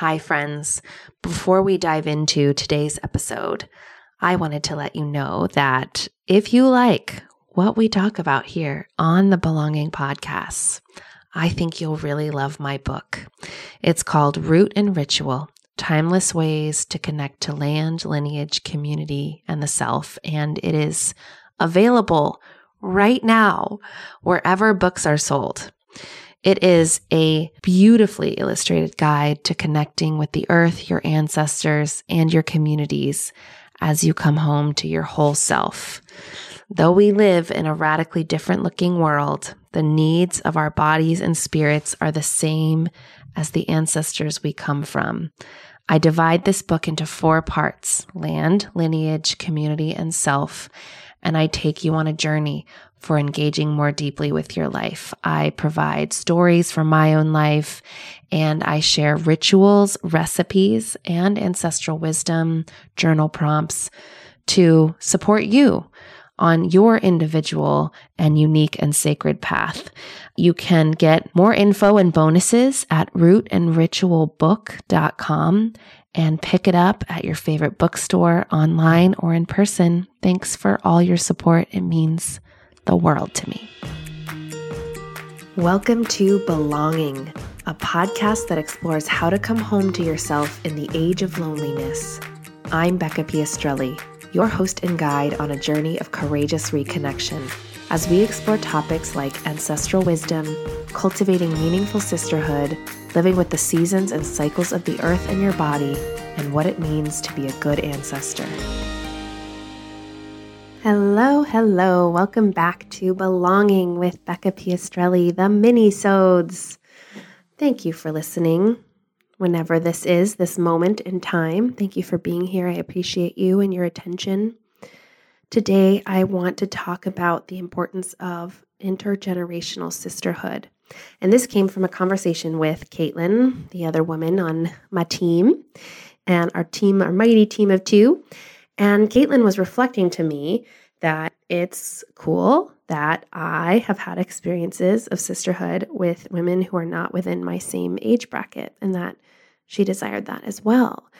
Hi, friends. Before we dive into today's episode, I wanted to let you know that if you like what we talk about here on the Belonging Podcasts, I think you'll really love my book. It's called Root and Ritual Timeless Ways to Connect to Land, Lineage, Community, and the Self. And it is available right now wherever books are sold. It is a beautifully illustrated guide to connecting with the earth, your ancestors, and your communities as you come home to your whole self. Though we live in a radically different looking world, the needs of our bodies and spirits are the same as the ancestors we come from. I divide this book into four parts land, lineage, community, and self. And I take you on a journey for engaging more deeply with your life. I provide stories from my own life and I share rituals, recipes, and ancestral wisdom, journal prompts to support you on your individual and unique and sacred path. You can get more info and bonuses at rootandritualbook.com and pick it up at your favorite bookstore, online, or in person. Thanks for all your support. It means the world to me. Welcome to Belonging, a podcast that explores how to come home to yourself in the age of loneliness. I'm Becca Piastrelli your host and guide on a journey of courageous reconnection as we explore topics like ancestral wisdom, cultivating meaningful sisterhood, living with the seasons and cycles of the earth and your body, and what it means to be a good ancestor. Hello, hello. Welcome back to Belonging with Becca Piastrelli, the mini-sodes. Thank you for listening whenever this is, this moment in time. Thank you for being here. I appreciate you and your attention. Today, I want to talk about the importance of intergenerational sisterhood. And this came from a conversation with Caitlin, the other woman on my team, and our team, our mighty team of two. And Caitlin was reflecting to me that it's cool that I have had experiences of sisterhood with women who are not within my same age bracket, and that she desired that as well.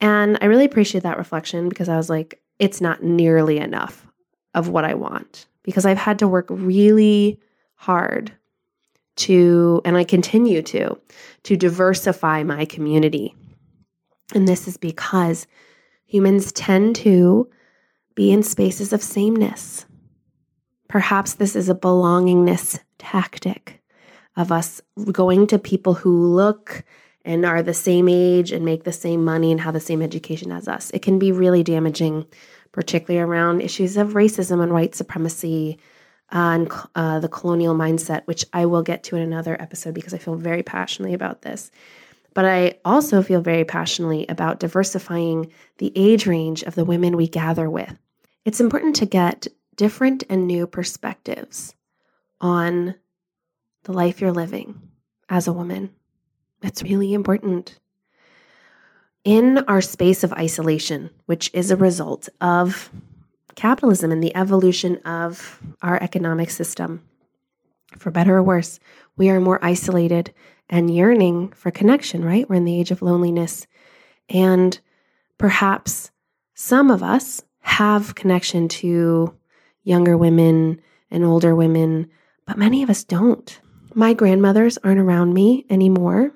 And I really appreciate that reflection because I was like, it's not nearly enough of what I want because I've had to work really hard to, and I continue to, to diversify my community. And this is because humans tend to be in spaces of sameness. Perhaps this is a belongingness tactic of us going to people who look and are the same age and make the same money and have the same education as us. It can be really damaging, particularly around issues of racism and white supremacy and uh, the colonial mindset, which I will get to in another episode because I feel very passionately about this. But I also feel very passionately about diversifying the age range of the women we gather with. It's important to get different and new perspectives on the life you're living as a woman it's really important. In our space of isolation, which is a result of capitalism and the evolution of our economic system, for better or worse, we are more isolated and yearning for connection, right? We're in the age of loneliness. And perhaps some of us have connection to younger women and older women, but many of us don't. My grandmothers aren't around me anymore.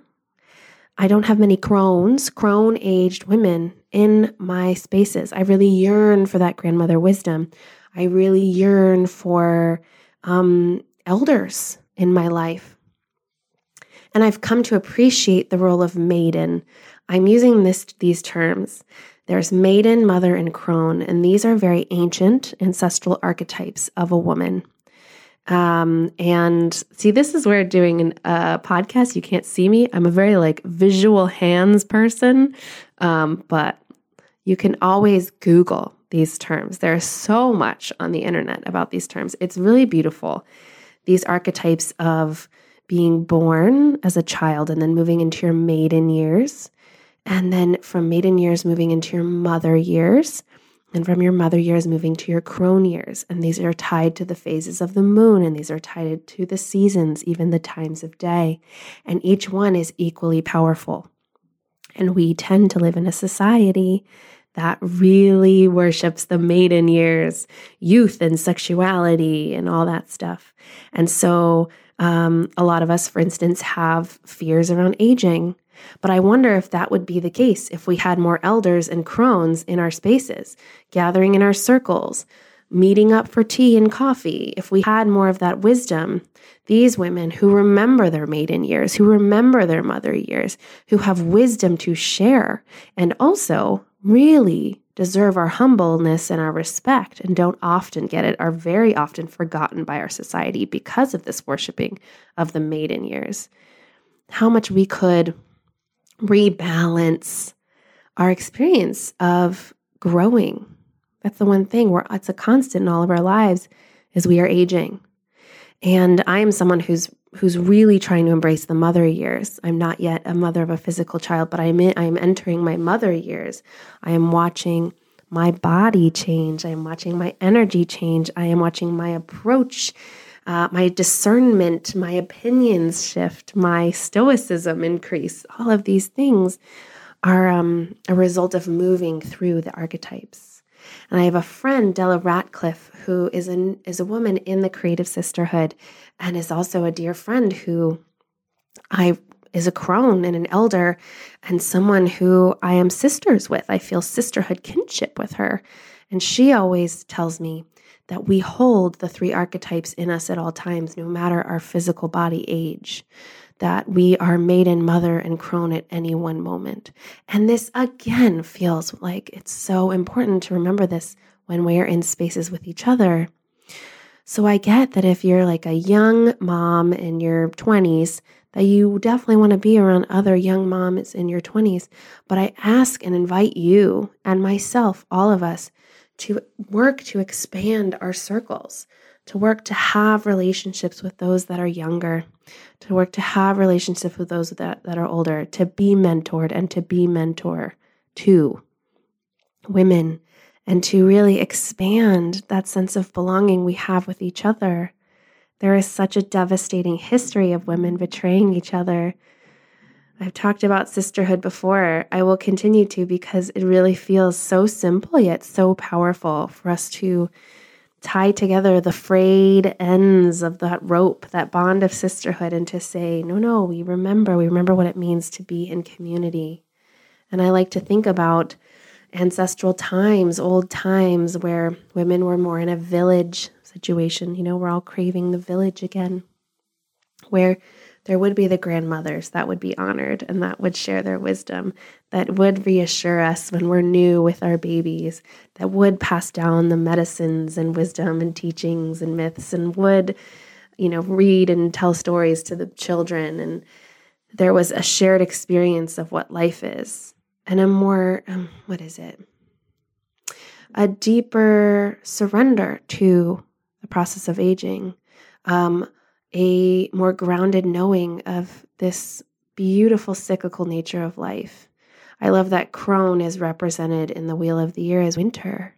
I don't have many crones, crone aged women in my spaces. I really yearn for that grandmother wisdom. I really yearn for um, elders in my life. And I've come to appreciate the role of maiden. I'm using this these terms. There's maiden, mother, and crone, and these are very ancient ancestral archetypes of a woman. Um, and see, this is where doing a podcast, you can't see me. I'm a very like visual hands person. Um, but you can always Google these terms. There's so much on the internet about these terms. It's really beautiful. These archetypes of being born as a child and then moving into your maiden years, and then from maiden years moving into your mother years, and from your mother years moving to your crone years. And these are tied to the phases of the moon, and these are tied to the seasons, even the times of day. And each one is equally powerful. And we tend to live in a society that really worships the maiden years, youth and sexuality and all that stuff. And so, um, a lot of us, for instance, have fears around aging. But I wonder if that would be the case if we had more elders and crones in our spaces, gathering in our circles, meeting up for tea and coffee, if we had more of that wisdom, these women who remember their maiden years, who remember their mother years, who have wisdom to share, and also really deserve our humbleness and our respect and don't often get it, are very often forgotten by our society because of this worshiping of the maiden years. How much we could rebalance our experience of growing that's the one thing where it's a constant in all of our lives is we are aging. And I am someone who's who's really trying to embrace the mother years. I'm not yet a mother of a physical child, but I'm in, I'm entering my mother years. I am watching my body change. I am watching my energy change. I am watching my approach, uh, my discernment, my opinions shift, my stoicism increase. All of these things are um, a result of moving through the archetypes. And I have a friend, Della Ratcliffe, who is an is a woman in the creative sisterhood and is also a dear friend who I is a crone and an elder and someone who I am sisters with. I feel sisterhood kinship with her. And she always tells me that we hold the three archetypes in us at all times, no matter our physical body age that we are maiden, mother, and crone at any one moment. And this again feels like it's so important to remember this when we are in spaces with each other. So I get that if you're like a young mom in your 20s, that you definitely want to be around other young moms in your 20s. But I ask and invite you and myself, all of us, to work to expand our circles, to work to have relationships with those that are younger, to work to have relationships with those that, that are older, to be mentored and to be mentor to women, and to really expand that sense of belonging we have with each other. There is such a devastating history of women betraying each other. I've talked about sisterhood before. I will continue to because it really feels so simple yet so powerful for us to tie together the frayed ends of that rope, that bond of sisterhood, and to say, no, no, we remember, we remember what it means to be in community. And I like to think about ancestral times, old times where women were more in a village situation. You know, we're all craving the village again, where there would be the grandmothers that would be honored and that would share their wisdom, that would reassure us when we're new with our babies, that would pass down the medicines and wisdom and teachings and myths, and would, you know, read and tell stories to the children. And there was a shared experience of what life is and a more, um, what is it? A deeper surrender to the process of aging. Um, a more grounded knowing of this beautiful cyclical nature of life. I love that crone is represented in the wheel of the year as winter,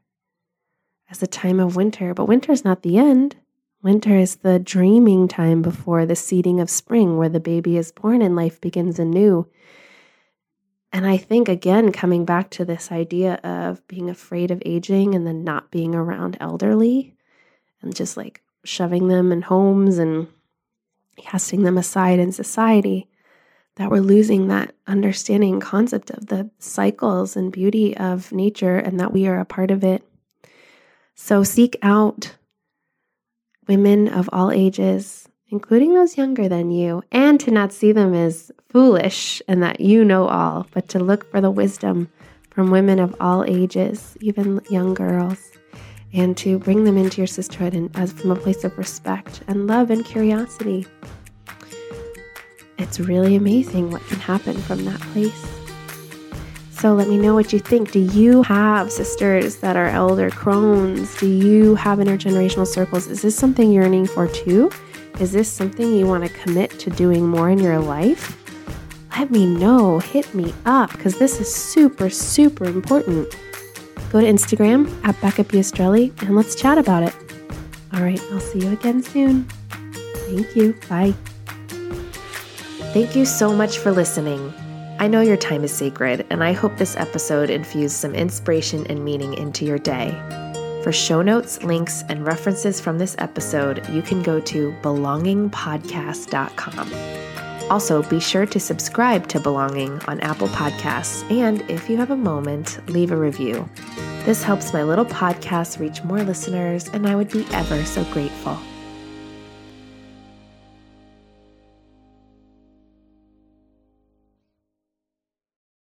as the time of winter. But winter is not the end. Winter is the dreaming time before the seeding of spring, where the baby is born and life begins anew. And I think, again, coming back to this idea of being afraid of aging and then not being around elderly and just like shoving them in homes and casting them aside in society, that we're losing that understanding concept of the cycles and beauty of nature and that we are a part of it. So seek out women of all ages, including those younger than you, and to not see them as foolish and that you know all, but to look for the wisdom from women of all ages, even young girls, and to bring them into your sisterhood and as from a place of respect and love and curiosity it's really amazing what can happen from that place. So let me know what you think. Do you have sisters that are elder crones? Do you have intergenerational circles? Is this something you're yearning for too? Is this something you want to commit to doing more in your life? Let me know. Hit me up because this is super, super important. Go to Instagram at Becca Piastrelli and let's chat about it. All right, I'll see you again soon. Thank you. Bye. Thank you so much for listening. I know your time is sacred, and I hope this episode infused some inspiration and meaning into your day. For show notes, links, and references from this episode, you can go to belongingpodcast.com. Also, be sure to subscribe to Belonging on Apple Podcasts, and if you have a moment, leave a review. This helps my little podcast reach more listeners, and I would be ever so grateful.